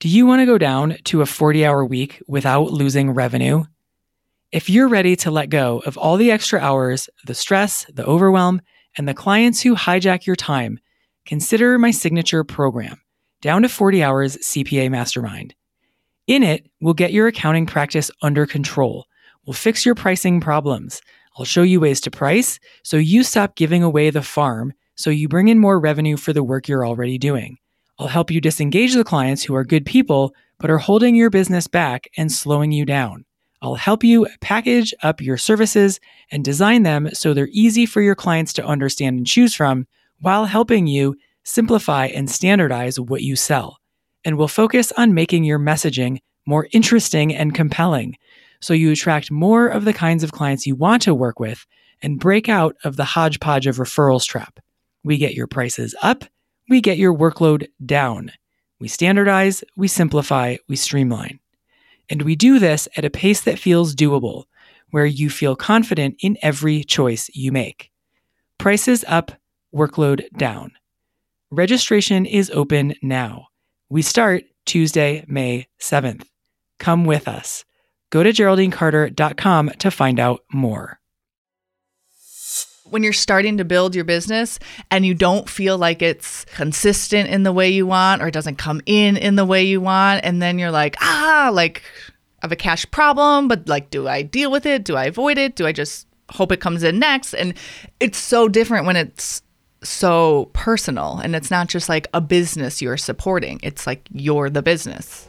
Do you want to go down to a 40 hour week without losing revenue? If you're ready to let go of all the extra hours, the stress, the overwhelm, and the clients who hijack your time, consider my signature program, Down to 40 Hours CPA Mastermind. In it, we'll get your accounting practice under control. We'll fix your pricing problems. I'll show you ways to price so you stop giving away the farm so you bring in more revenue for the work you're already doing. I'll help you disengage the clients who are good people but are holding your business back and slowing you down. I'll help you package up your services and design them so they're easy for your clients to understand and choose from while helping you simplify and standardize what you sell. And we'll focus on making your messaging more interesting and compelling so you attract more of the kinds of clients you want to work with and break out of the hodgepodge of referrals trap. We get your prices up we get your workload down. We standardize, we simplify, we streamline. And we do this at a pace that feels doable, where you feel confident in every choice you make. Prices up, workload down. Registration is open now. We start Tuesday, May 7th. Come with us. Go to GeraldineCarter.com to find out more when you're starting to build your business and you don't feel like it's consistent in the way you want or it doesn't come in in the way you want and then you're like ah like I have a cash problem but like do I deal with it? Do I avoid it? Do I just hope it comes in next? And it's so different when it's so personal and it's not just like a business you're supporting. It's like you're the business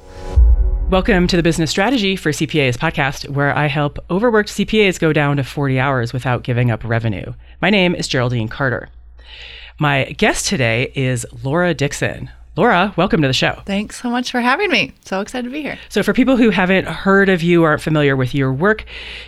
Welcome to the Business Strategy for CPAs podcast, where I help overworked CPAs go down to 40 hours without giving up revenue. My name is Geraldine Carter. My guest today is Laura Dixon. Laura, welcome to the show. Thanks so much for having me. So excited to be here. So, for people who haven't heard of you or aren't familiar with your work,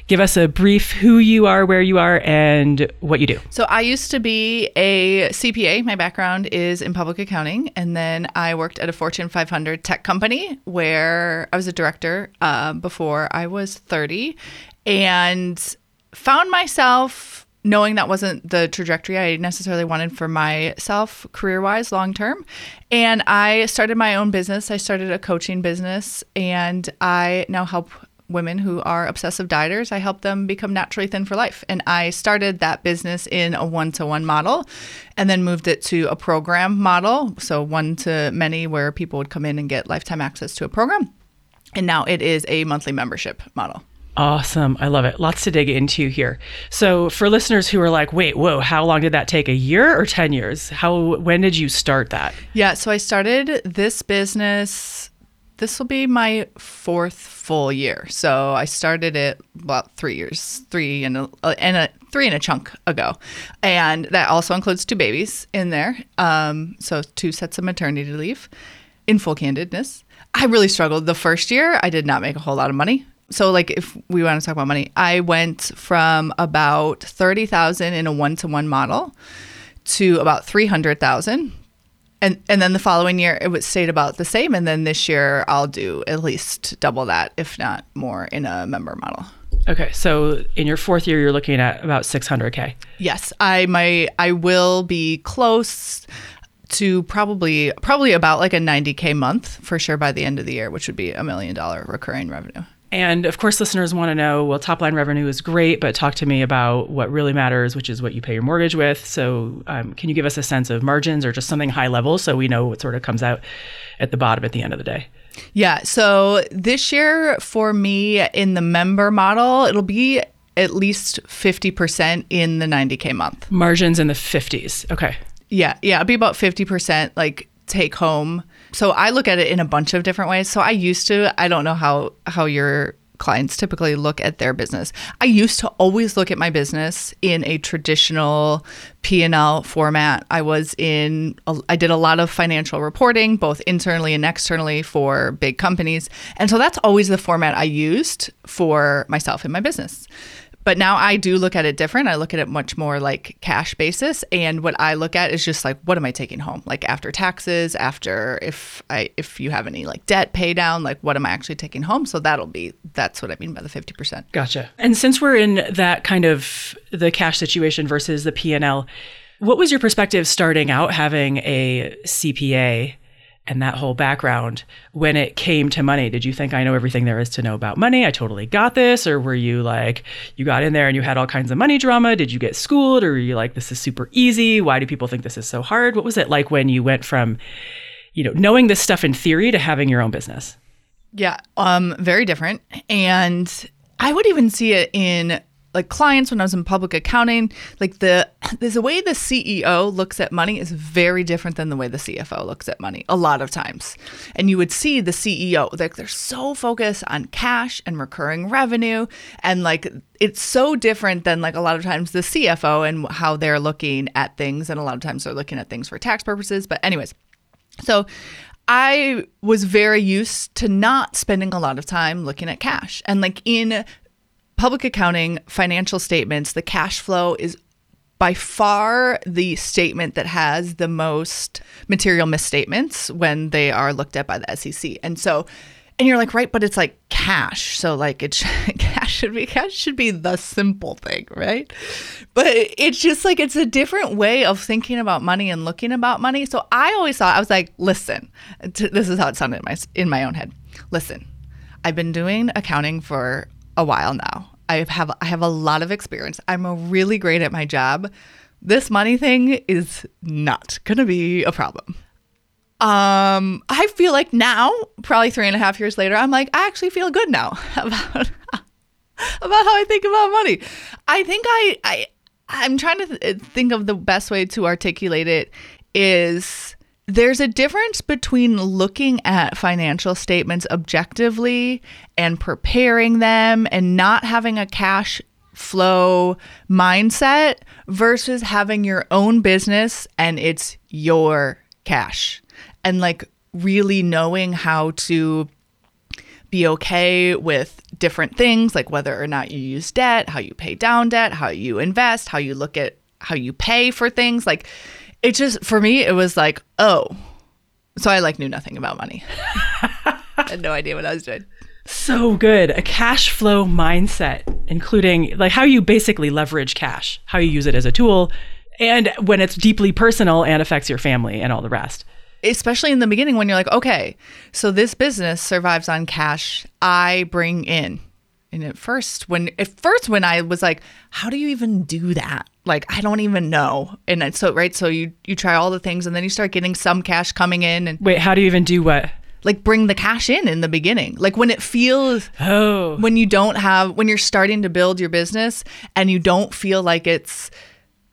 give us a brief who you are, where you are, and what you do. So, I used to be a CPA. My background is in public accounting. And then I worked at a Fortune 500 tech company where I was a director uh, before I was 30 and found myself knowing that wasn't the trajectory I necessarily wanted for myself career wise long term. And I started my own business. I started a coaching business and I now help women who are obsessive dieters. I help them become naturally thin for life. And I started that business in a one to one model and then moved it to a program model. So one to many, where people would come in and get lifetime access to a program. And now it is a monthly membership model. Awesome. I love it. Lots to dig into here. So, for listeners who are like, wait, whoa, how long did that take? A year or 10 years? How, when did you start that? Yeah. So, I started this business. This will be my fourth full year. So, I started it about three years, three and a, and a three and a chunk ago. And that also includes two babies in there. Um, so, two sets of maternity leave in full candidness. I really struggled the first year. I did not make a whole lot of money so like if we want to talk about money, I went from about 30,000 in a one-to-one model to about 300,000. And and then the following year it would stayed about the same and then this year I'll do at least double that if not more in a member model. Okay, so in your fourth year you're looking at about 600k. Yes, I my I will be close to probably probably about like a 90k month for sure by the end of the year, which would be a million dollar recurring revenue. And of course, listeners want to know well, top line revenue is great, but talk to me about what really matters, which is what you pay your mortgage with. So, um, can you give us a sense of margins or just something high level so we know what sort of comes out at the bottom at the end of the day? Yeah. So, this year for me in the member model, it'll be at least 50% in the 90K month. Margins in the 50s. Okay. Yeah. Yeah. It'll be about 50% like take home so I look at it in a bunch of different ways. So I used to, I don't know how how your clients typically look at their business. I used to always look at my business in a traditional P&L format. I was in I did a lot of financial reporting both internally and externally for big companies. And so that's always the format I used for myself in my business. But now I do look at it different. I look at it much more like cash basis. And what I look at is just like, what am I taking home? Like after taxes, after if I if you have any like debt pay down, like what am I actually taking home? So that'll be that's what I mean by the fifty percent. Gotcha. And since we're in that kind of the cash situation versus the P and L, what was your perspective starting out having a CPA and that whole background when it came to money. Did you think i know everything there is to know about money. I totally got this or were you like you got in there and you had all kinds of money drama? Did you get schooled or were you like this is super easy. Why do people think this is so hard? What was it like when you went from you know knowing this stuff in theory to having your own business? Yeah um very different. And i would even see it in like clients when I was in public accounting, like the there's a way the CEO looks at money is very different than the way the CFO looks at money a lot of times. And you would see the CEO like they're so focused on cash and recurring revenue and like it's so different than like a lot of times the CFO and how they're looking at things and a lot of times they're looking at things for tax purposes, but anyways. So I was very used to not spending a lot of time looking at cash. And like in public accounting, financial statements, the cash flow is by far the statement that has the most material misstatements when they are looked at by the SEC. And so, and you're like, right, but it's like cash. So like it cash should be cash should be the simple thing, right? But it's just like it's a different way of thinking about money and looking about money. So I always thought I was like, listen, this is how it sounded in my in my own head. Listen, I've been doing accounting for a while now. I have I have a lot of experience. I'm really great at my job. This money thing is not gonna be a problem. Um, I feel like now, probably three and a half years later, I'm like, I actually feel good now about about how I think about money. I think I I I'm trying to th- think of the best way to articulate it is there's a difference between looking at financial statements objectively and preparing them and not having a cash flow mindset versus having your own business and it's your cash. And like really knowing how to be okay with different things like whether or not you use debt, how you pay down debt, how you invest, how you look at how you pay for things like it just for me it was like oh. So i like knew nothing about money. I had no idea what i was doing. So good. A cash flow mindset including like how you basically leverage cash how you use it as a tool and when it's deeply personal and affects your family and all the rest. Especially in the beginning when you're like okay so this business survives on cash. I bring in and at first when at first when i was like how do you even do that? Like i don't even know. And so right so you you try all the things and then you start getting some cash coming in and wait how do you even do what? Like bring the cash in in the beginning. Like when it feels oh. when you don't have when you're starting to build your business and you don't feel like it's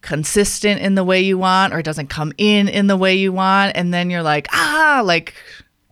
consistent in the way you want or it doesn't come in in the way you want and then you're like ah like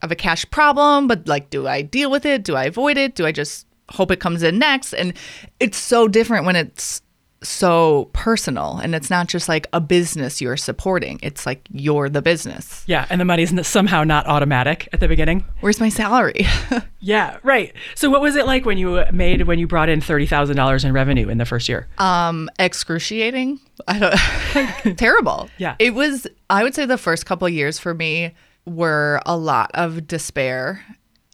I have a cash problem but like do I deal with it? Do I avoid it? Do I just hope it comes in next. And it's so different when it's so personal and it's not just like a business you're supporting. It's like you're the business. Yeah and the money's somehow not automatic at the beginning. Where's my salary? Yeah right. So what was it like when you made when you brought in $30000 in revenue in the first year? Um excruciating. I don't terrible. Yeah. It was i would say the first couple years for me were a lot of despair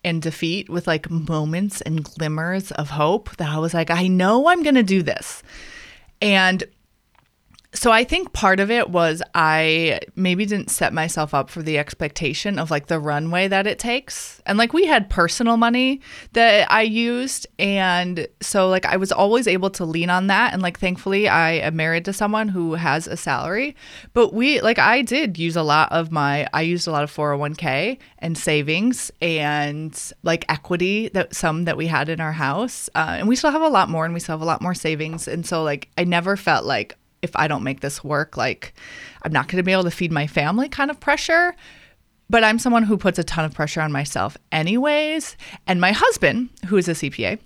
and defeat with like moments and glimmers of hope that I was like, I know I'm going to do this. And so I think part of it was I maybe didn't set myself up for the expectation of like the runway that it takes. And like we had personal money that I used and so like I was always able to lean on that and like thankfully I am married to someone who has a salary. But we like I did use a lot of my I used a lot of 401k and savings and like equity that some that we had in our house. Uh, and we still have a lot more and we still have a lot more savings and so like I never felt like if I don't make this work, like I'm not going to be able to feed my family kind of pressure. But I'm someone who puts a ton of pressure on myself, anyways. And my husband, who is a CPA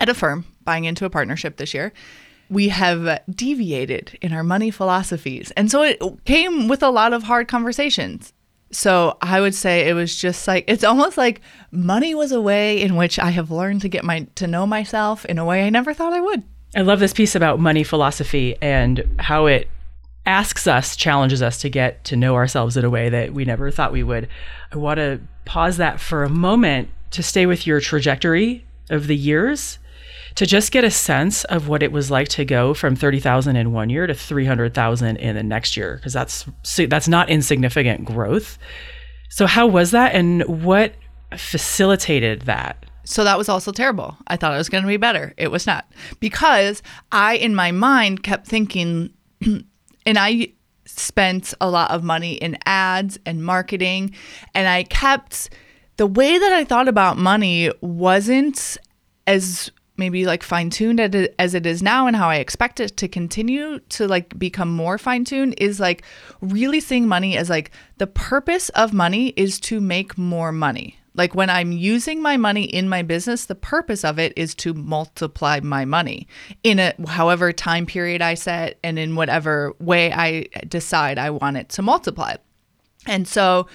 at a firm, buying into a partnership this year, we have deviated in our money philosophies. And so it came with a lot of hard conversations. So I would say it was just like it's almost like money was a way in which I have learned to get my to know myself in a way I never thought I would. I love this piece about money philosophy and how it asks us, challenges us to get to know ourselves in a way that we never thought we would. I want to pause that for a moment to stay with your trajectory of the years to just get a sense of what it was like to go from 30,000 in one year to 300,000 in the next year because that's that's not insignificant growth. So, how was that and what facilitated that? So that was also terrible. I thought it was going to be better. It was not. Because I, in my mind, kept thinking, and I spent a lot of money in ads and marketing, and I kept the way that I thought about money wasn't as maybe like fine tuned as it is now and how I expect it to continue to like become more fine tuned is like really seeing money as like the purpose of money is to make more money. Like when I'm using my money in my business, the purpose of it is to multiply my money in a however time period I set and in whatever way I decide I want it to multiply. And so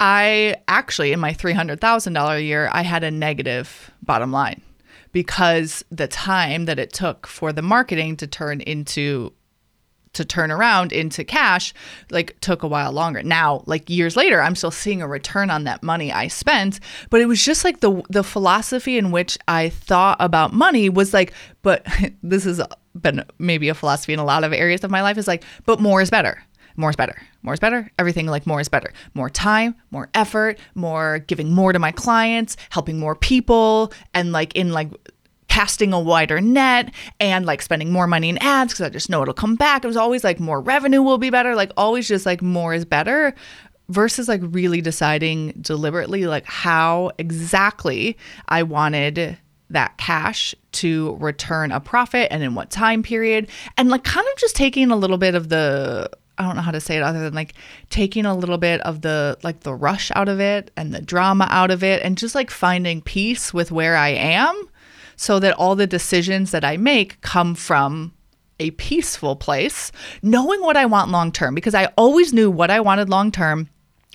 I actually in my $300,000 a year, I had a negative bottom line because the time that it took for the marketing to turn into to turn around into cash like took a while longer. Now, like years later, I'm still seeing a return on that money I spent, but it was just like the the philosophy in which I thought about money was like, but this has been maybe a philosophy in a lot of areas of my life is like, but more is better. More is better. More is better. Everything like more is better. More time, more effort, more giving more to my clients, helping more people, and like in like casting a wider net and like spending more money in ads because I just know it'll come back. It was always like more revenue will be better, like always just like more is better versus like really deciding deliberately like how exactly I wanted that cash to return a profit and in what time period and like kind of just taking a little bit of the I don't know how to say it other than like taking a little bit of the like the rush out of it and the drama out of it and just like finding peace with where I am so that all the decisions that I make come from a peaceful place, knowing what I want long term, because I always knew what I wanted long term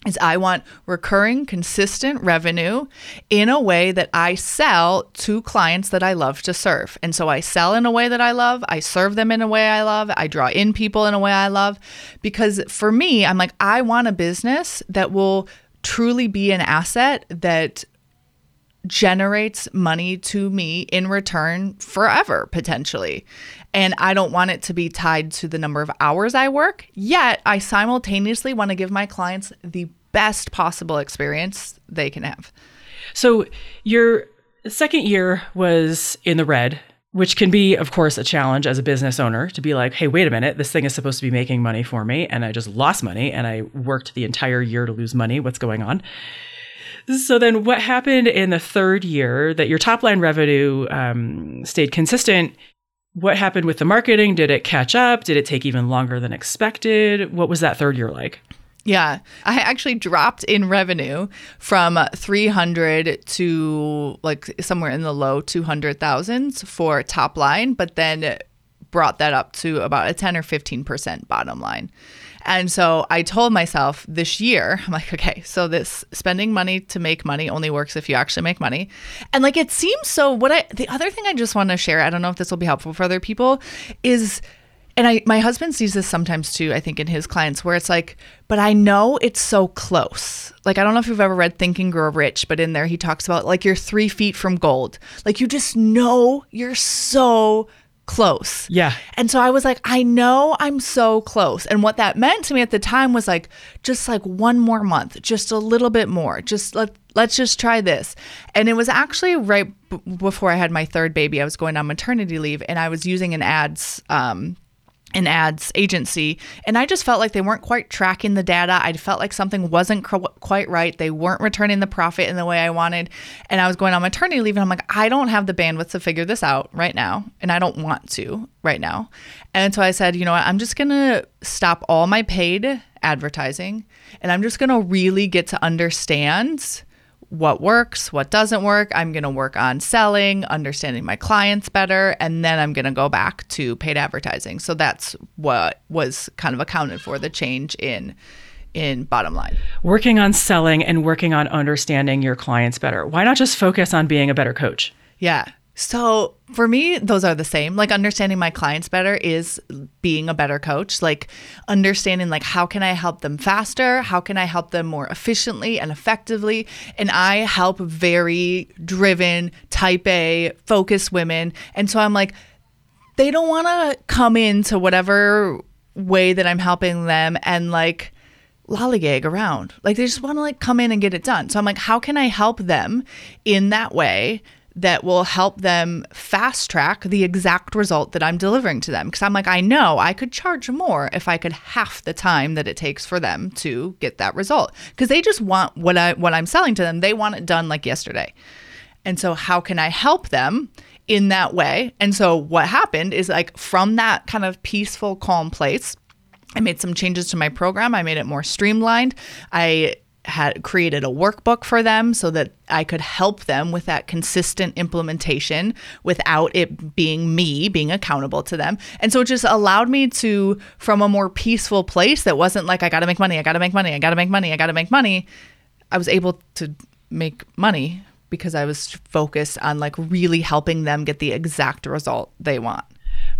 is I want recurring, consistent revenue in a way that I sell to clients that I love to serve. And so I sell in a way that I love, I serve them in a way I love, I draw in people in a way I love. Because for me, I'm like, I want a business that will truly be an asset that generates money to me in return forever, potentially. And I don't want it to be tied to the number of hours I work, yet I simultaneously want to give my clients the best possible experience they can have. So, your second year was in the red, which can be, of course, a challenge as a business owner to be like, hey, wait a minute, this thing is supposed to be making money for me, and I just lost money and I worked the entire year to lose money. What's going on? So then, what happened in the third year that your top line revenue um, stayed consistent? What happened with the marketing? Did it catch up? Did it take even longer than expected? What was that third year like? Yeah, I actually dropped in revenue from 300 to like somewhere in the low 200,000s for top line, but then brought that up to about a 10 or 15% bottom line. And so I told myself this year, I'm like, okay, so this spending money to make money only works if you actually make money. And like it seems so what I the other thing I just want to share, I don't know if this will be helpful for other people, is and I my husband sees this sometimes too, I think in his clients where it's like, but I know it's so close. Like I don't know if you've ever read Think and Grow Rich, but in there he talks about like you're three feet from gold. Like you just know you're so close. Yeah. And so I was like, I know I'm so close. And what that meant to me at the time was like, just like one more month, just a little bit more. Just let let's just try this. And it was actually right b- before I had my third baby. I was going on maternity leave, and I was using an ads um, an ads agency and i just felt like they weren't quite tracking the data. I felt like something wasn't cr- quite right. They weren't returning the profit in the way i wanted and i was going on maternity leave and i'm like i don't have the bandwidth to figure this out right now and i don't want to right now. And so i said you know what? I'm just going to stop all my paid advertising and i'm just going to really get to understand what works, what doesn't work. I'm going to work on selling, understanding my clients better, and then I'm going to go back to paid advertising. So that's what was kind of accounted for the change in in bottom line. Working on selling and working on understanding your clients better. Why not just focus on being a better coach? Yeah. So for me, those are the same. Like understanding my clients better is being a better coach. Like understanding like how can I help them faster? How can I help them more efficiently and effectively? And I help very driven, type A, focused women. And so I'm like, they don't want to come into whatever way that I'm helping them and like lollygag around. Like they just want to like come in and get it done. So I'm like, how can I help them in that way that will help them fast track the exact result that I'm delivering to them? Because I'm like, I know I could charge more if I could half the time that it takes for them to get that result. Because they just want what I what I'm selling to them. They want it done like yesterday. And so how can I help them in that way? And so what happened is like from that kind of peaceful, calm place, I made some changes to my program. I made it more streamlined. I had created a workbook for them so that I could help them with that consistent implementation without it being me being accountable to them. And so it just allowed me to, from a more peaceful place that wasn't like, I got to make money, I got to make money, I got to make money, I got to make money. I was able to make money because I was focused on like really helping them get the exact result they want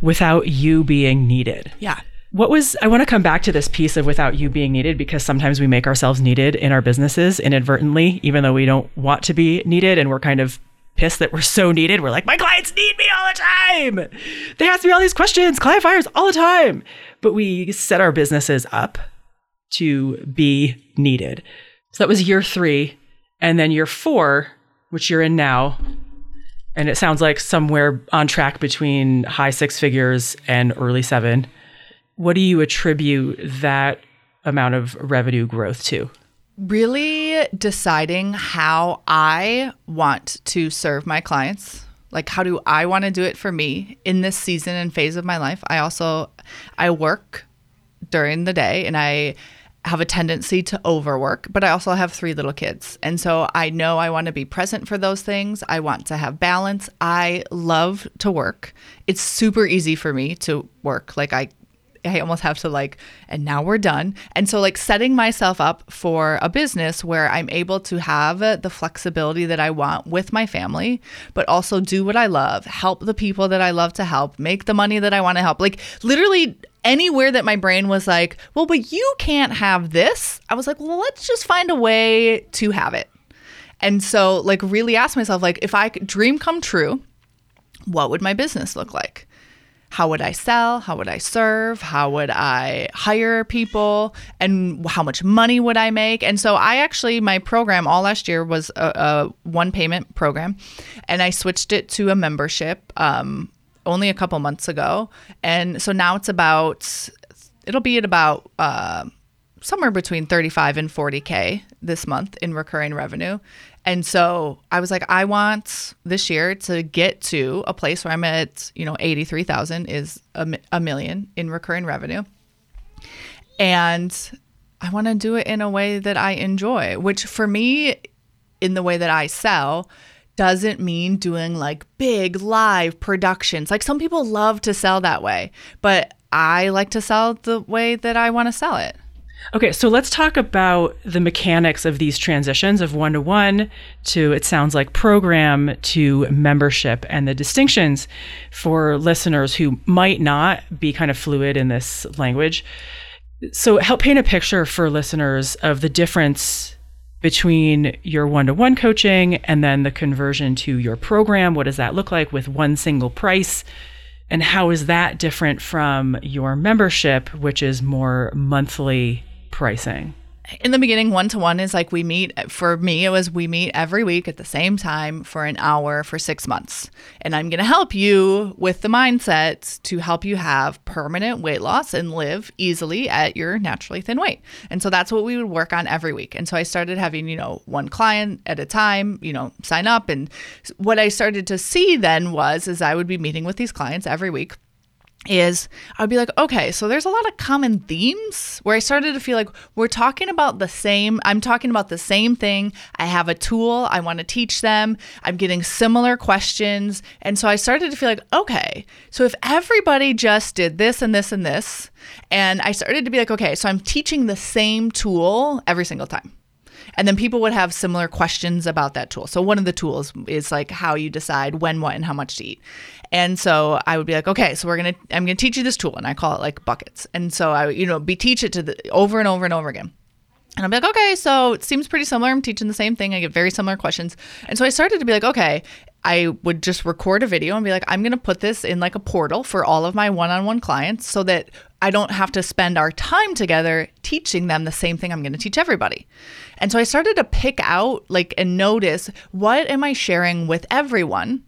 without you being needed. Yeah. What was, I want to come back to this piece of without you being needed because sometimes we make ourselves needed in our businesses inadvertently, even though we don't want to be needed and we're kind of pissed that we're so needed. We're like, my clients need me all the time. They ask me all these questions, client fires all the time. But we set our businesses up to be needed. So that was year three. And then year four, which you're in now, and it sounds like somewhere on track between high six figures and early seven what do you attribute that amount of revenue growth to? Really deciding how I want to serve my clients. Like how do I want to do it for me in this season and phase of my life? I also I work during the day and I have a tendency to overwork, but I also have three little kids. And so I know I want to be present for those things. I want to have balance. I love to work. It's super easy for me to work. Like I I almost have to like, and now we're done. And so, like, setting myself up for a business where I'm able to have the flexibility that I want with my family, but also do what I love, help the people that I love to help, make the money that I want to help. Like, literally, anywhere that my brain was like, well, but you can't have this, I was like, well, let's just find a way to have it. And so, like, really ask myself, like, if I dream come true, what would my business look like? How would I sell? How would I serve? How would I hire people? And how much money would I make? And so I actually, my program all last year was a, a one payment program, and I switched it to a membership um, only a couple months ago. And so now it's about, it'll be at about, uh, somewhere between 35 and 40k this month in recurring revenue and so I was like, I want this year to get to a place where I'm at, you know, 83,000 is a, a million in recurring revenue. And I want to do it in a way that I enjoy, which for me, in the way that I sell, doesn't mean doing like big live productions. Like some people love to sell that way, but I like to sell the way that I want to sell it. Okay, so let's talk about the mechanics of these transitions of one to one to, it sounds like, program to membership and the distinctions for listeners who might not be kind of fluid in this language. So, help paint a picture for listeners of the difference between your one to one coaching and then the conversion to your program. What does that look like with one single price? And how is that different from your membership, which is more monthly pricing? in the beginning one to one is like we meet for me it was we meet every week at the same time for an hour for 6 months and I'm going to help you with the mindset to help you have permanent weight loss and live easily at your naturally thin weight. And so that's what we would work on every week. And so I started having, you know, one client at a time, you know, sign up and what I started to see then was is I would be meeting with these clients every week is I'd be like, okay, so there's a lot of common themes where I started to feel like we're talking about the same, I'm talking about the same thing. I have a tool, I want to teach them, I'm getting similar questions. And so I started to feel like, okay, so if everybody just did this and this and this, and I started to be like, okay, so I'm teaching the same tool every single time. And then people would have similar questions about that tool. So one of the tools is like how you decide when, what, and how much to eat. And so I would be like, okay, so we're gonna, I'm gonna teach you this tool, and I call it like buckets. And so I, you know, be teach it to the over and over and over again. And I'm like, okay, so it seems pretty similar. I'm teaching the same thing. I get very similar questions. And so I started to be like, okay, I would just record a video and be like, I'm going to put this in like a portal for all of my one on one clients so that I don't have to spend our time together teaching them the same thing I'm going to teach everybody. And so I started to pick out like and notice what am I sharing with everyone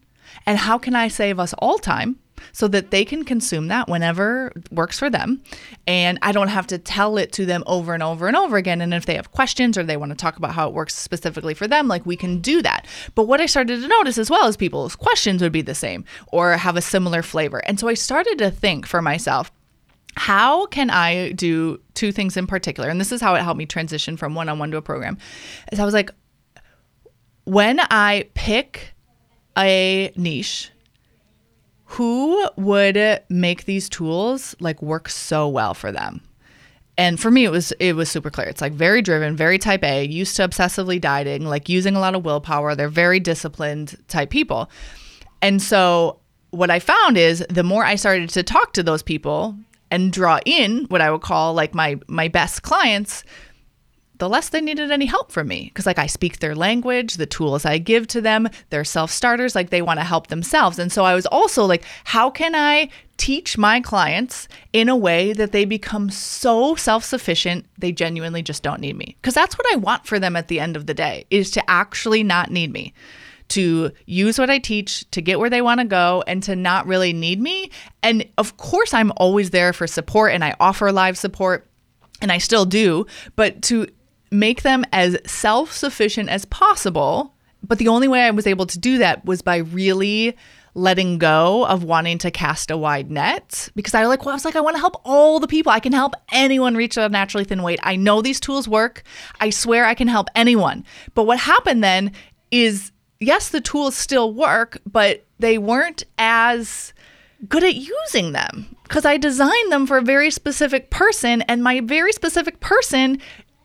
and how can I save us all time so that they can consume that whenever works for them. And I don't have to tell it to them over and over and over again. And if they have questions or they want to talk about how it works specifically for them, like we can do that. But what I started to notice as well is people's questions would be the same or have a similar flavor. And so I started to think for myself, how can I do two things in particular? And this is how it helped me transition from one on one to a program. Is I was like, when I pick a niche. Who would make these tools like work so well for them? And for me it was it was super clear. It's like very driven very type a used to obsessively dieting like using a lot of willpower. They're very disciplined type people. And so what i found is the more i started to talk to those people and draw in what i would call like my my best clients the less they needed any help from me because like I speak their language, the tools I give to them, they're self-starters, like they want to help themselves. And so I was also like, how can I teach my clients in a way that they become so self-sufficient they genuinely just don't need me? Because that's what I want for them at the end of the day is to actually not need me to use what I teach to get where they want to go and to not really need me. And of course, I'm always there for support and I offer live support and I still do, but to make them as self sufficient as possible. But the only way I was able to do that was by really letting go of wanting to cast a wide net because I like well, I was like I want to help all the people. I can help anyone reach a naturally thin weight. I know these tools work. I swear I can help anyone. But what happened then is yes, the tools still work, but they weren't as good at using them because I designed them for a very specific person and my very specific person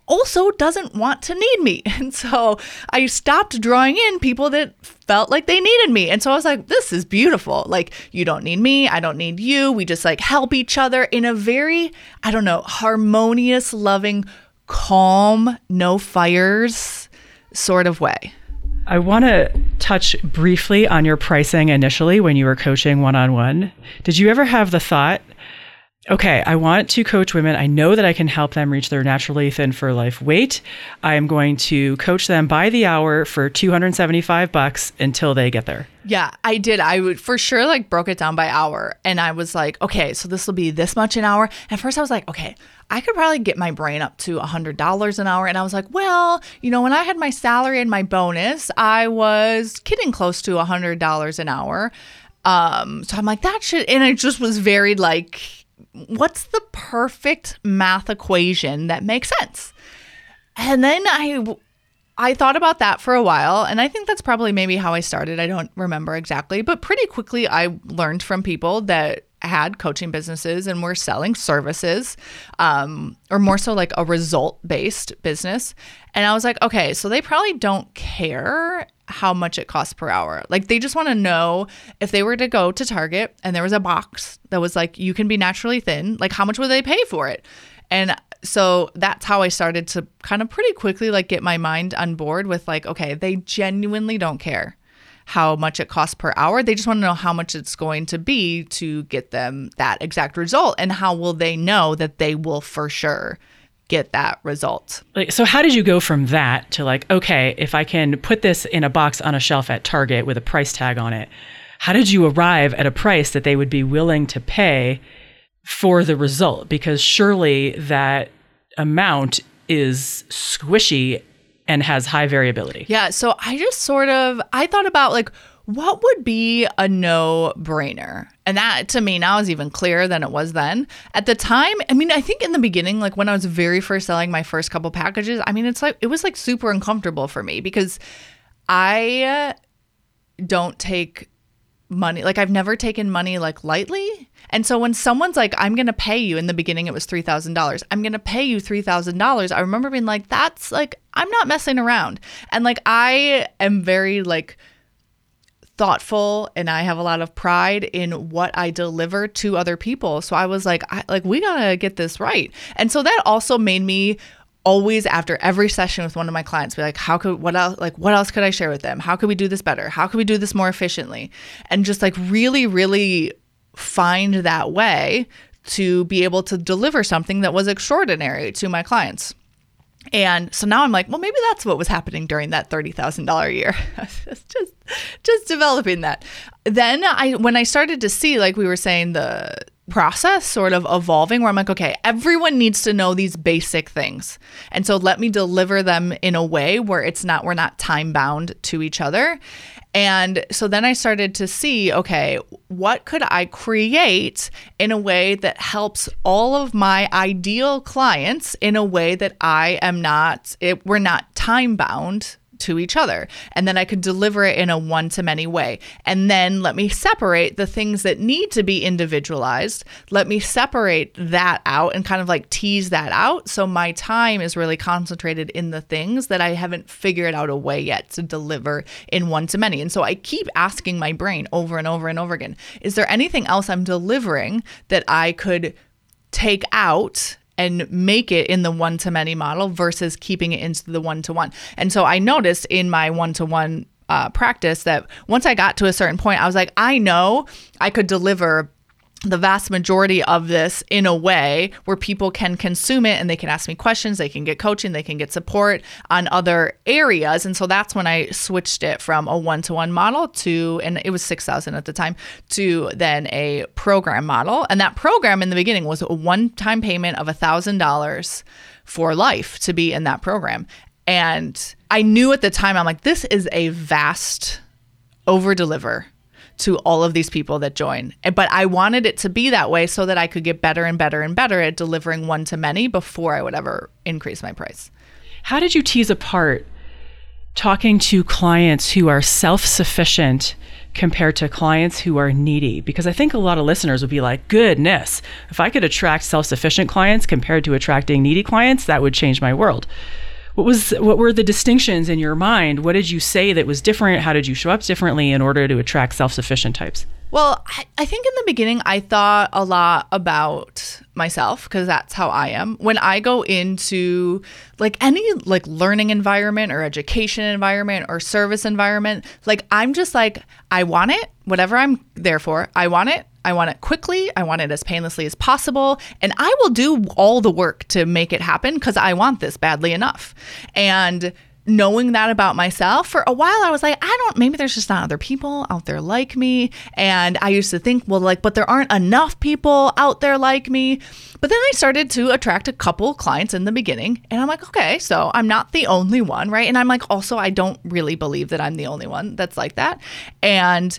also doesn't want to need me. And so I stopped drawing in people that felt like they needed me. And so I was like, this is beautiful. Like, you don't need me. I don't need you. We just like help each other in a very, I don't know, harmonious, loving, calm, no fires sort of way. I want to touch briefly on your pricing initially when you were coaching one on one. Did you ever have the thought, okay, I want to coach women. I know that I can help them reach their naturally thin for life weight. I am going to coach them by the hour for 275 bucks until they get there. Yeah, I did. I would for sure like broke it down by hour and I was like, okay, so this will be this much an hour. And first I was like, okay, I could probably get my brain up to $100 an hour. And I was like, well, you know, when I had my salary and my bonus, I was getting close to $100 an hour. Um, so I'm like, that should, and it just was very like, what's the perfect math equation that makes sense? And then I I thought about that for a while, and I think that's probably maybe how I started. I don't remember exactly, but pretty quickly I learned from people that had coaching businesses and were selling services, um, or more so like a result based business. And I was like, okay, so they probably don't care how much it costs per hour. Like they just want to know if they were to go to Target and there was a box that was like, you can be naturally thin, like how much would they pay for it? And so that's how I started to kind of pretty quickly like get my mind on board with like, okay, they genuinely don't care how much it costs per hour. They just want to know how much it's going to be to get them that exact result. And how will they know that they will for sure get that result. Like, so how did you go from that to like, okay, if I can put this in a box on a shelf at Target with a price tag on it, how did you arrive at a price that they would be willing to pay for the result? Because surely that amount is squishy and has high variability. Yeah. So I just sort of I thought about like what would be a no brainer? And that to me now is even clearer than it was then. At the time, I mean, I think in the beginning, like when I was very first selling my first couple packages, I mean, it's like, it was like super uncomfortable for me because I don't take money. Like I've never taken money like lightly. And so when someone's like, I'm going to pay you, in the beginning it was $3,000, I'm going to pay you $3,000, I remember being like, that's like, I'm not messing around. And like, I am very like, thoughtful and I have a lot of pride in what I deliver to other people. So I was like I like we got to get this right. And so that also made me always after every session with one of my clients be like how could what else like what else could i share with them? How could we do this better? How could we do this more efficiently? And just like really really find that way to be able to deliver something that was extraordinary to my clients. And so now I'm like, well, maybe that's what was happening during that thirty thousand dollar year. just, just, just developing that. Then I, when I started to see, like we were saying, the process sort of evolving where I'm like, okay, everyone needs to know these basic things. And so let me deliver them in a way where it's not, we're not time bound to each other. And so then I started to see, okay, what could I create in a way that helps all of my ideal clients in a way that I am not, it, we're not time bound to each other. And then I could deliver it in a one to many way. And then let me separate the things that need to be individualized. Let me separate that out and kind of like tease that out. So my time is really concentrated in the things that I haven't figured out a way yet to deliver in one to many. And so I keep asking my brain over and over and over again is there anything else I'm delivering that I could take out and make it in the one to many model versus keeping it into the one to one. And so I noticed in my one to one practice that once I got to a certain point, I was like, I know I could deliver the vast majority of this in a way where people can consume it and they can ask me questions, they can get coaching, they can get support on other areas. And so that's when I switched it from a one to one model to, and it was 6,000 at the time, to then a program model. And that program in the beginning was a one time payment of $1,000 for life to be in that program. And I knew at the time, I'm like, this is a vast over deliver to all of these people that join. But I wanted it to be that way so that I could get better and better and better at delivering one to many before I would ever increase my price. How did you tease apart talking to clients who are self sufficient compared to clients who are needy? Because I think a lot of listeners would be like, goodness, if I could attract self sufficient clients compared to attracting needy clients, that would change my world what was what were the distinctions in your mind? What did you say that was different? How did you show up differently in order to attract self-sufficient types? Well, I, think in the beginning I thought a lot about myself because that's how I am. When I go into like any like learning environment or education environment or service environment, like I'm just like I want it, whatever I'm there for. I want it. I want it quickly. I want it as painlessly as possible. And I will do all the work to make it happen because I want this badly enough. And knowing that about myself for a while i was like i don't maybe there's just not other people out there like me and i used to think well like but there aren't enough people out there like me but then i started to attract a couple clients in the beginning and i'm like okay so i'm not the only one right and i'm like also i don't really believe that i'm the only one that's like that and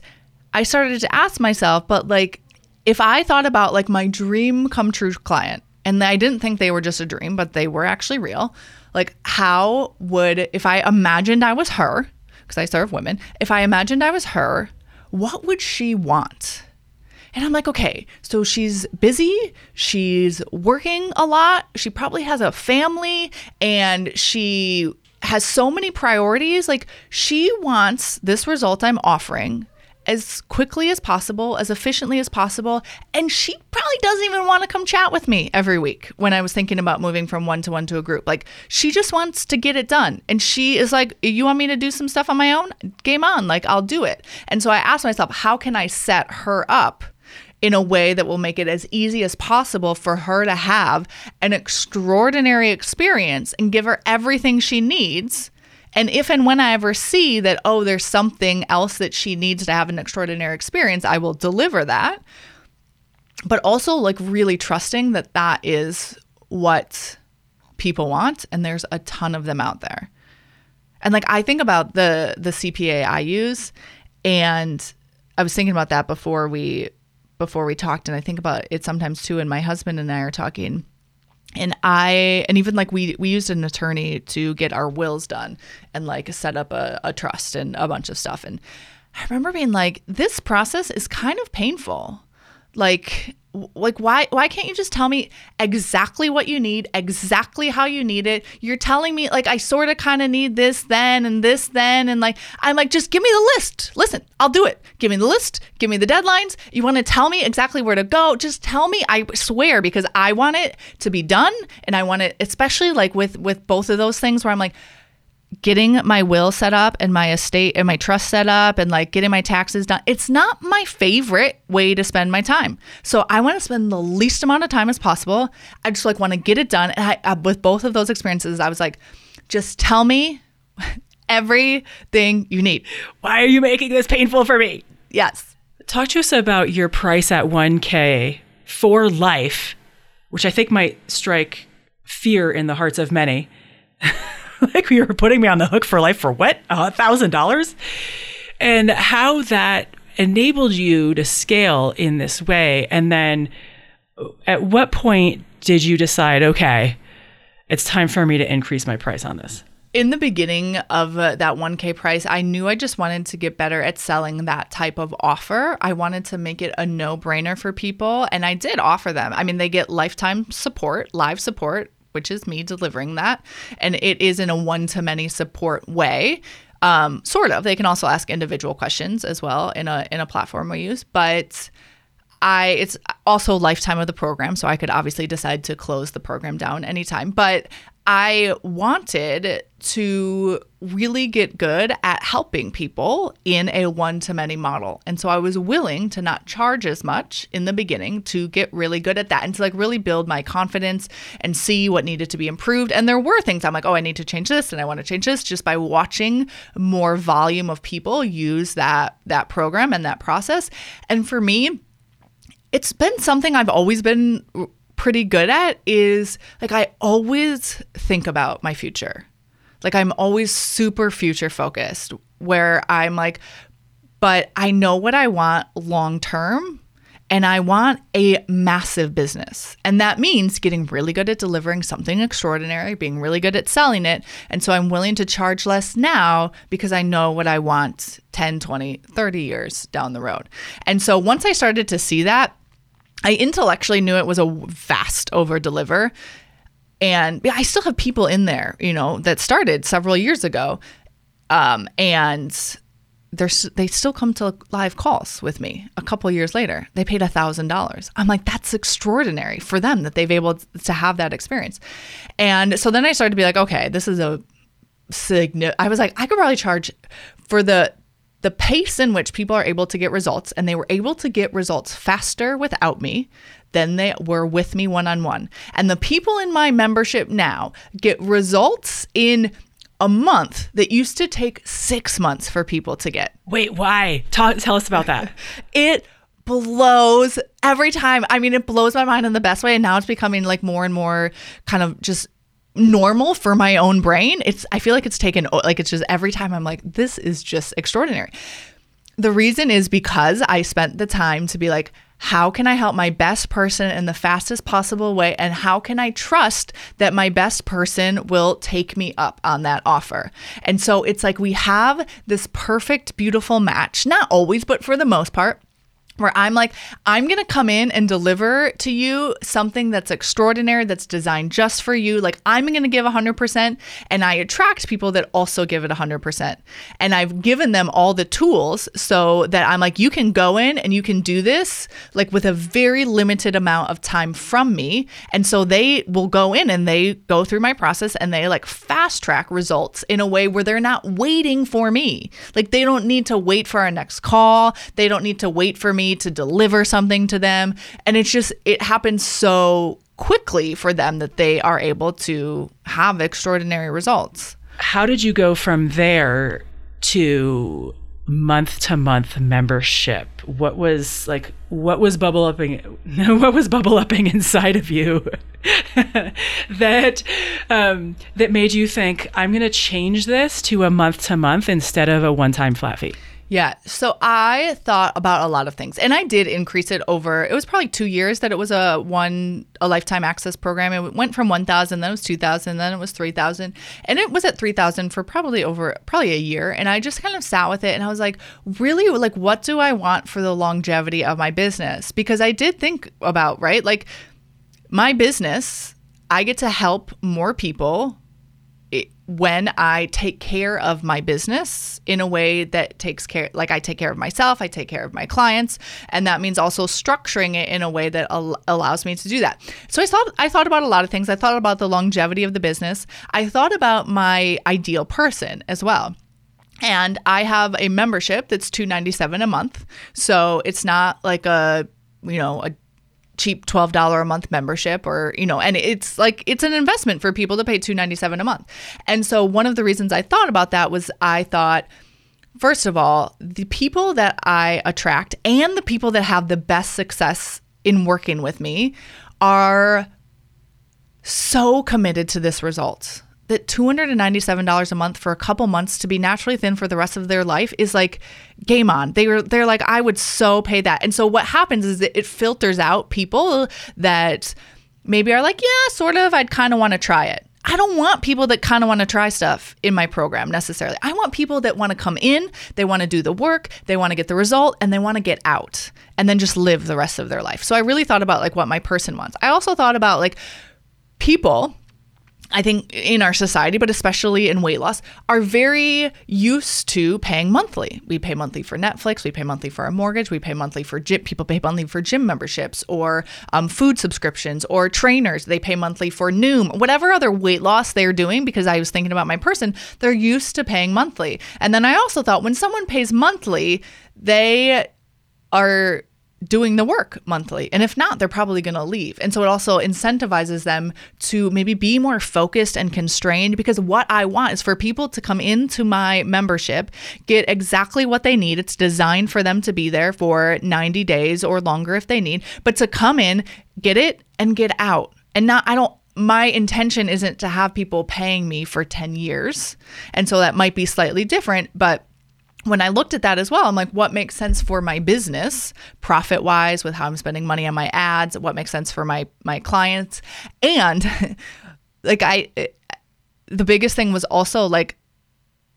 I started to ask myself, but like, if I thought about like my dream come true client, and I didn't think they were just a dream, but they were actually real, like, how would, if I imagined I was her, because I serve women, if I imagined I was her, what would she want? And I'm like, okay, so she's busy, she's working a lot, she probably has a family, and she has so many priorities. Like, she wants this result I'm offering as quickly as possible, as efficiently as possible. And she probably doesn't even want to come chat with me every week when I was thinking about moving from one to one to a group. Like, she just wants to get it done. And she is like, You want me to do some stuff on my own? Game on. Like, I'll do it. And so I asked myself, How can I set her up? in a way that will make it as easy as possible for her to have an extraordinary experience and give her everything she needs and if and when I ever see that, oh, there's something else that she needs to have an extraordinary experience, I will deliver that. But also, like, really trusting that that is what people want. And there's a ton of them out there. And like, I think about the, the CPA I use, and I was thinking about that before we before we talked and I think about it sometimes too and my husband and I are talking and I and even like we we used an attorney to get our wills done and like set up a, a trust and a bunch of stuff. And I remember being like, this process is kind of painful. Like like why why can't you just tell me exactly what you need exactly how you need it? You're telling me like i sort of kind of need this then and this then and like i'm like just give me the list. Listen i'll do it. Give me the list. Give me the deadlines. You want to tell me exactly where to go? Just tell me. I swear because i want it to be done and i want it especially like with with both of those things where i'm like getting my will set up and my estate and my trust set up and like getting my taxes done it's not my favorite way to spend my time. So i want to spend the least amount of time as possible. I just like want to get it done. And I, I with both of those experiences i was like just tell me everything you need. Why are you making this painful for me? yes. Talk to us about your price at 1K for life, which I think might strike fear in the hearts of many. like you were putting me on the hook for life for what? A thousand dollars? And how that enabled you to scale in this way. And then at what point did you decide, okay, it's time for me to increase my price on this? in the beginning of uh, that 1K price, I knew I just wanted to get better at selling that type of offer. I wanted to make it a no brainer for people. And I did offer them. I mean, they get lifetime support, live support, which is me delivering that. And it is in a one to many support way. Um, sort of. They can also ask individual questions as well in a in a platform we use. But I it's also lifetime of the program, so I could obviously decide to close the program down anytime. But I wanted to really get good at helping people in a one to many model. And so I was willing to not charge as much in the beginning to get really good at that and to like really build my confidence and see what needed to be improved. And there were things I'm like, oh, I need to change this and I want to change this just by watching more volume of people use that that program and that process. And for me, it's been something I've always been pretty good at is like I always think about my future. Like I'm always super future focused where I'm like but I know what I want long term and I want a massive business. And that means getting really good at delivering something extraordinary, being really good at selling it. And so I'm willing to charge less now because I know what I want 10, 20, 30 years down the road. And so once I started to see that, I intellectually knew it was a fast over deliver. And I still have people in there, you know, that started several years ago. Um, and they still come to live calls with me a couple years later. They paid a thousand dollars. I'm like, that's extraordinary for them that they've able to have that experience. And so then I started to be like, okay, this is a significant. I was like, I could probably charge for the the pace in which people are able to get results, and they were able to get results faster without me than they were with me one on one. And the people in my membership now get results in a month that used to take six months for people to get. Wait, why? Talk, tell us about that. it blows every time. I mean, it blows my mind in the best way. And now it's becoming like more and more kind of just normal for my own brain. It's I feel like it's taken like it's just every time I'm like this is just extraordinary. The reason is because I spent the time to be like how can I help my best person in the fastest possible way? And how can I trust that my best person will take me up on that offer? And so it's like we have this perfect, beautiful match, not always, but for the most part where I'm like, I'm going to come in and deliver to you something that's extraordinary, that's designed just for you. Like, I'm going to give 100%, and I attract people that also give it 100%. And I've given them all the tools so that I'm like, you can go in and you can do this, like, with a very limited amount of time from me. And so they will go in and they go through my process and they like fast track results in a way where they're not waiting for me. Like, they don't need to wait for our next call, they don't need to wait for me to deliver something to them. And it's just, it happens so quickly for them that they are able to have extraordinary results. How did you go from there to month to month membership? What was like what was bubble upping what was bubble upping inside of you that um, that made you think I'm going to change this to a month to month instead of a one time flat fee? Yeah. So I thought about a lot of things and I did increase it over, it was probably two years that it was a one, a lifetime access program. It went from 1,000, then it was 2,000, then it was 3,000. And it was at 3,000 for probably over, probably a year. And I just kind of sat with it and I was like, really, like, what do I want for the longevity of my business? Because I did think about, right? Like my business, I get to help more people when I take care of my business in a way that takes care, like I take care of myself, I take care of my clients, and that means also structuring it in a way that al- allows me to do that. So I thought I thought about a lot of things. I thought about the longevity of the business. I thought about my ideal person as well. And I have a membership that's 297 a month. So it's not like a, you know, a cheap $12 a month membership or you know and it's like it's an investment for people to pay 297 a month. And so one of the reasons i thought about that was i thought first of all the people that i attract and the people that have the best success in working with me are so committed to this result that $297 a month for a couple months to be naturally thin for the rest of their life is like game on. They were they're like I would so pay that. And so what happens is it filters out people that maybe are like, yeah, sort of, I'd kind of want to try it. I don't want people that kind of want to try stuff in my program necessarily. I want people that want to come in, they want to do the work, they want to get the result, and they want to get out and then just live the rest of their life. So I really thought about like what my person wants. I also thought about like people I think in our society, but especially in weight loss, are very used to paying monthly. We pay monthly for Netflix, we pay monthly for our mortgage, we pay monthly for gym. People pay monthly for gym memberships or um, food subscriptions or trainers. They pay monthly for Noom, whatever other weight loss they're doing. Because I was thinking about my person, they're used to paying monthly. And then I also thought when someone pays monthly, they are doing the work monthly. And if not, they're probably going to leave. And so it also incentivizes them to maybe be more focused and constrained because what I want is for people to come into my membership, get exactly what they need. It's designed for them to be there for 90 days or longer if they need, but to come in, get it, and get out. And not, I don't, my intention isn't to have people paying me for 10 years. And so that might be slightly different, but when I looked at that as well, I'm like, what makes sense for my business, profit wise, with how I'm spending money on my ads? What makes sense for my my clients? And like I, the biggest thing was also like,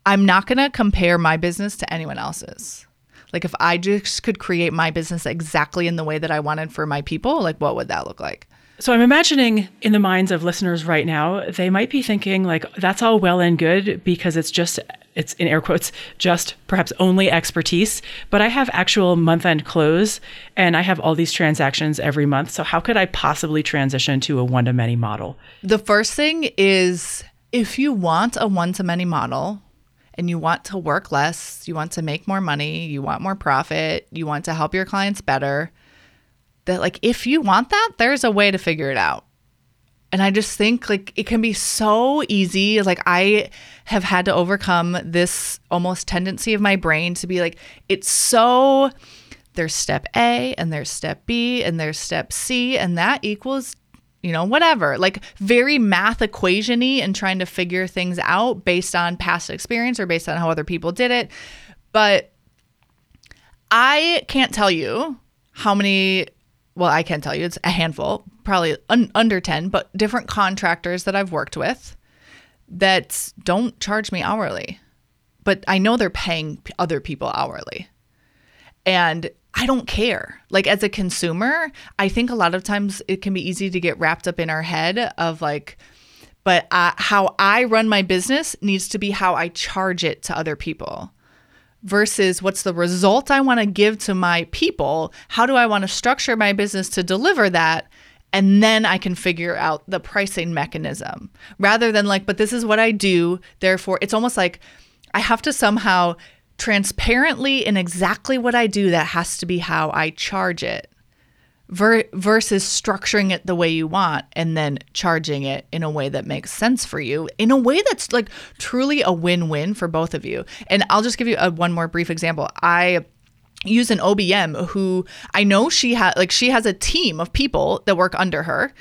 I'm not gonna compare my business to anyone else's. Like if I just could create my business exactly in the way that I wanted for my people, like what would that look like? So I'm imagining in the minds of listeners right now, they might be thinking like that's all well and good because it's just it's in air quotes just perhaps only expertise, but I have actual month-end close and I have all these transactions every month. So how could I possibly transition to a one-to-many model? The first thing is if you want a one-to-many model, and you want to work less, you want to make more money, you want more profit, you want to help your clients better, that like if you want that, there's a way to figure it out. And I just think like it can be so easy. Like I have had to overcome this almost tendency of my brain to be like, it's so there's step A and there's step B and there's step C, and that equals, you know, whatever. Like very math equationy and trying to figure things out based on past experience or based on how other people did it. But I can't tell you how many well, I can't tell you, it's a handful, probably un- under 10, but different contractors that I've worked with that don't charge me hourly. But I know they're paying other people hourly. And I don't care. Like as a consumer, I think a lot of times it can be easy to get wrapped up in our head of like, but uh, how I run my business needs to be how I charge it to other people versus what's the result I want to give to my people? How do I want to structure my business to deliver that? And then I can figure out the pricing mechanism rather than like, but this is what I do. Therefore, it's almost like I have to somehow transparently in exactly what I do, that has to be how I charge it ver- versus structuring it the way you want and then charging it in a way that makes sense for you in a way that's like truly a win-win for both of you. And i'll just give you a, one more brief example. I use an obm who i know she has like she has a team of people that work under her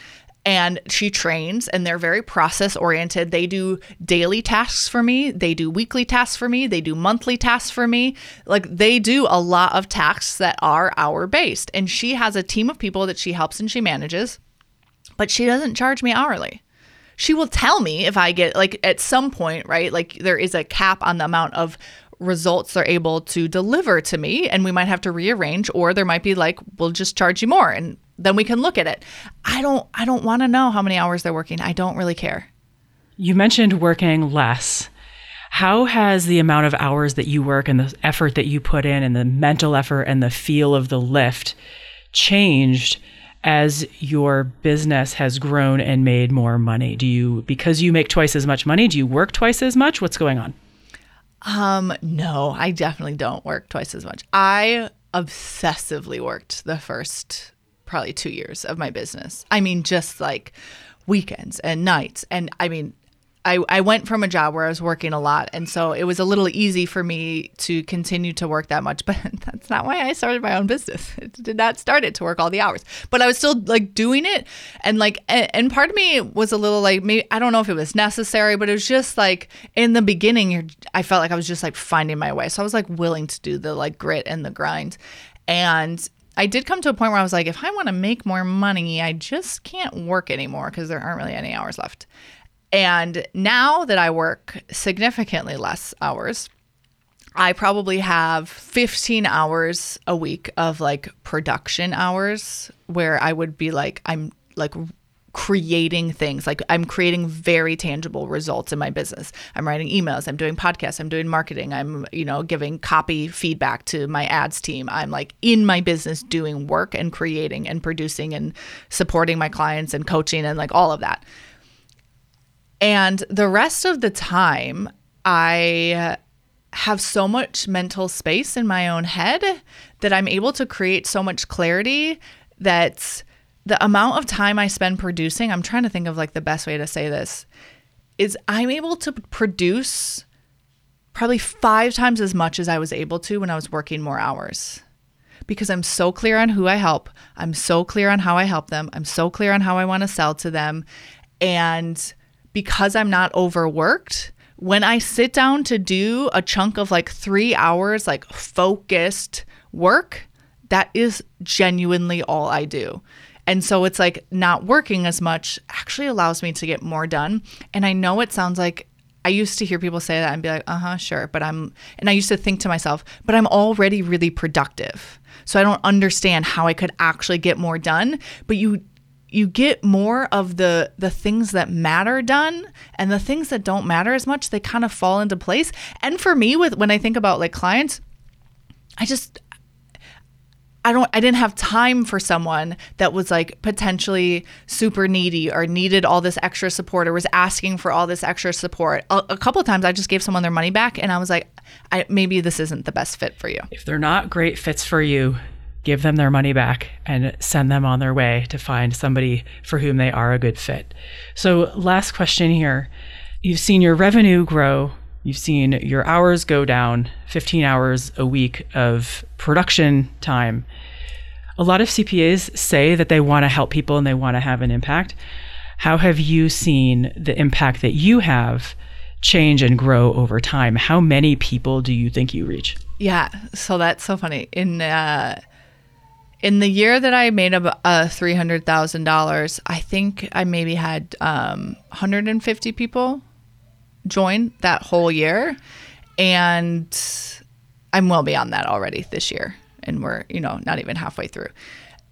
and she trains and they're very process oriented. They do daily tasks for me, they do weekly tasks for me, they do monthly tasks for me. Like they do a lot of tasks that are hour based. And she has a team of people that she helps and she manages, but she doesn't charge me hourly. She will tell me if I get like at some point, right? Like there is a cap on the amount of results they're able to deliver to me and we might have to rearrange or there might be like we'll just charge you more and then we can look at it. I don't I don't want to know how many hours they're working. I don't really care. You mentioned working less. How has the amount of hours that you work and the effort that you put in and the mental effort and the feel of the lift changed as your business has grown and made more money? Do you because you make twice as much money, do you work twice as much? What's going on? Um no, I definitely don't work twice as much. I obsessively worked the first probably two years of my business. I mean, just like weekends and nights. And I mean, I, I went from a job where I was working a lot. And so it was a little easy for me to continue to work that much. But that's not why I started my own business. It did not start it to work all the hours. But I was still like doing it. And like, and, and part of me was a little like, maybe, I don't know if it was necessary, but it was just like in the beginning, I felt like I was just like finding my way. So I was like willing to do the like grit and the grind. And I did come to a point where I was like, if I want to make more money, I just can't work anymore because there aren't really any hours left. And now that I work significantly less hours, I probably have 15 hours a week of like production hours where I would be like, I'm like creating things. Like I'm creating very tangible results in my business. I'm writing emails, I'm doing podcasts, I'm doing marketing, I'm, you know, giving copy feedback to my ads team. I'm like in my business doing work and creating and producing and supporting my clients and coaching and like all of that. And the rest of the time, I have so much mental space in my own head that I'm able to create so much clarity that the amount of time I spend producing, I'm trying to think of like the best way to say this, is I'm able to produce probably five times as much as I was able to when I was working more hours. Because I'm so clear on who I help. I'm so clear on how I help them. I'm so clear on how I want to sell to them. And because I'm not overworked, when I sit down to do a chunk of like three hours, like focused work, that is genuinely all I do. And so it's like not working as much actually allows me to get more done. And I know it sounds like I used to hear people say that and be like, uh huh, sure. But I'm, and I used to think to myself, but I'm already really productive. So I don't understand how I could actually get more done. But you, you get more of the the things that matter done and the things that don't matter as much they kind of fall into place and for me with when i think about like clients i just I don't I didn't have time for someone that was like potentially super needy or needed all this extra support or was asking for all this extra support. A, a couple of times I just gave someone their money back and I was like I, maybe this isn't the best fit for you. If they're not great fits for you, give them their money back and send them on their way to find somebody for whom they are a good fit. So, last question here. You've seen your revenue grow You've seen your hours go down 15 hours a week of production time. A lot of CPAs say that they want to help people and they want to have an impact. How have you seen the impact that you have change and grow over time? How many people do you think you reach? Yeah, so that's so funny. In uh, in the year that I made a uh, three hundred thousand dollars, I think I maybe had um, 150 people join that whole year. And I'm well beyond that already this year. And we're, you know, not even halfway through.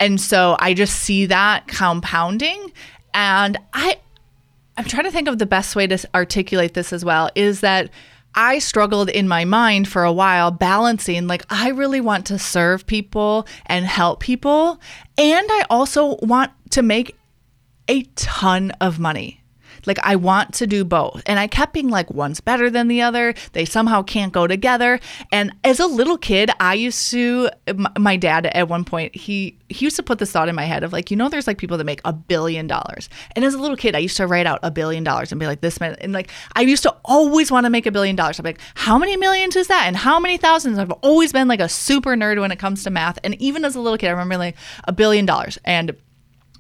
And so I just see that compounding. And I, I'm trying to think of the best way to articulate this as well is that I struggled in my mind for a while balancing like I really want to serve people and help people and I also want to make a ton of money. Like I want to do both. And I kept being like, one's better than the other. They somehow can't go together. And as a little kid, I used to, my dad at one point, he, he used to put this thought in my head of like, you know, there's like people that make a billion dollars. And as a little kid, I used to write out a billion dollars and be like, this man, and like, I used to always want to make a billion dollars. I'm like, how many millions is that? And how many thousands? I've always been like a super nerd when it comes to math. And even as a little kid, I remember like a billion dollars. And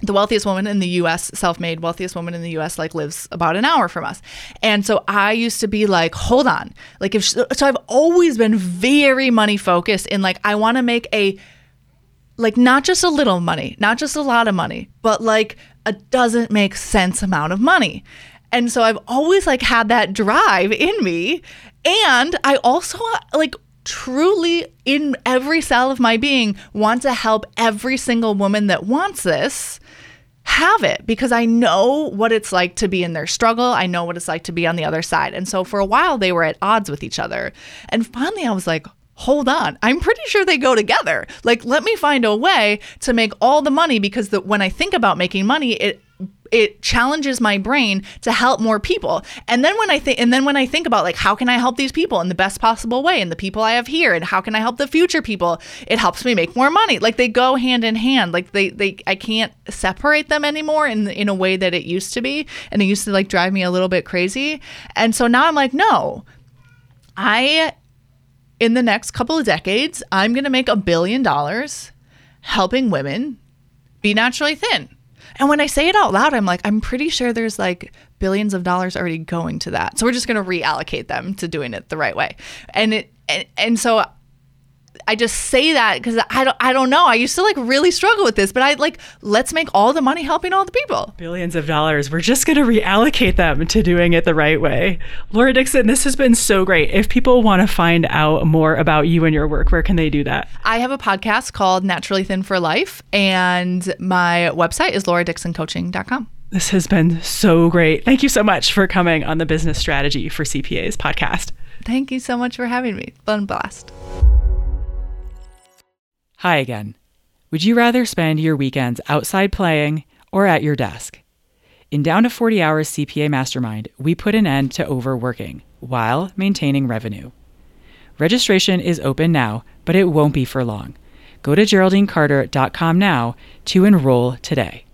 the wealthiest woman in the US, self-made wealthiest woman in the US like lives about an hour from us. And so I used to be like, hold on. Like if so I've always been very money focused in like I want to make a like not just a little money, not just a lot of money, but like a doesn't make sense amount of money. And so I've always like had that drive in me. And I also like truly in every cell of my being want to help every single woman that wants this have it because I know what it's like to be in their struggle. I know what it's like to be on the other side. And so for a while they were at odds with each other. And finally I was like, hold on i'm pretty sure they go together like let me find a way to make all the money because the, when i think about making money it it challenges my brain to help more people. And then when i think and then when i think about like how can i help these people in the best possible way and the people i have here and how can i help the future people it helps me make more money. Like they go hand in hand. Like they they i can't separate them anymore in in a way that it used to be and it used to like drive me a little bit crazy. And so now i'm like no. I in the next couple of decades, I'm going to make a billion dollars helping women be naturally thin. And when I say it out loud, I'm like, I'm pretty sure there's like billions of dollars already going to that. So we're just going to reallocate them to doing it the right way. And it and, and so I just say that because I don't I don't know. I used to like really struggle with this, but I like let's make all the money helping all the people. Billions of dollars. We're just going to reallocate them to doing it the right way. Laura Dixon, this has been so great. If people want to find out more about you and your work, where can they do that? I have a podcast called Naturally Thin for Life, and my website is lauradixoncoaching.com. This has been so great. Thank you so much for coming on the Business Strategy for CPAs podcast. Thank you so much for having me. Fun blast. Hi again. Would you rather spend your weekends outside playing or at your desk? In Down to 40 Hours CPA Mastermind, we put an end to overworking while maintaining revenue. Registration is open now, but it won't be for long. Go to GeraldineCarter.com now to enroll today.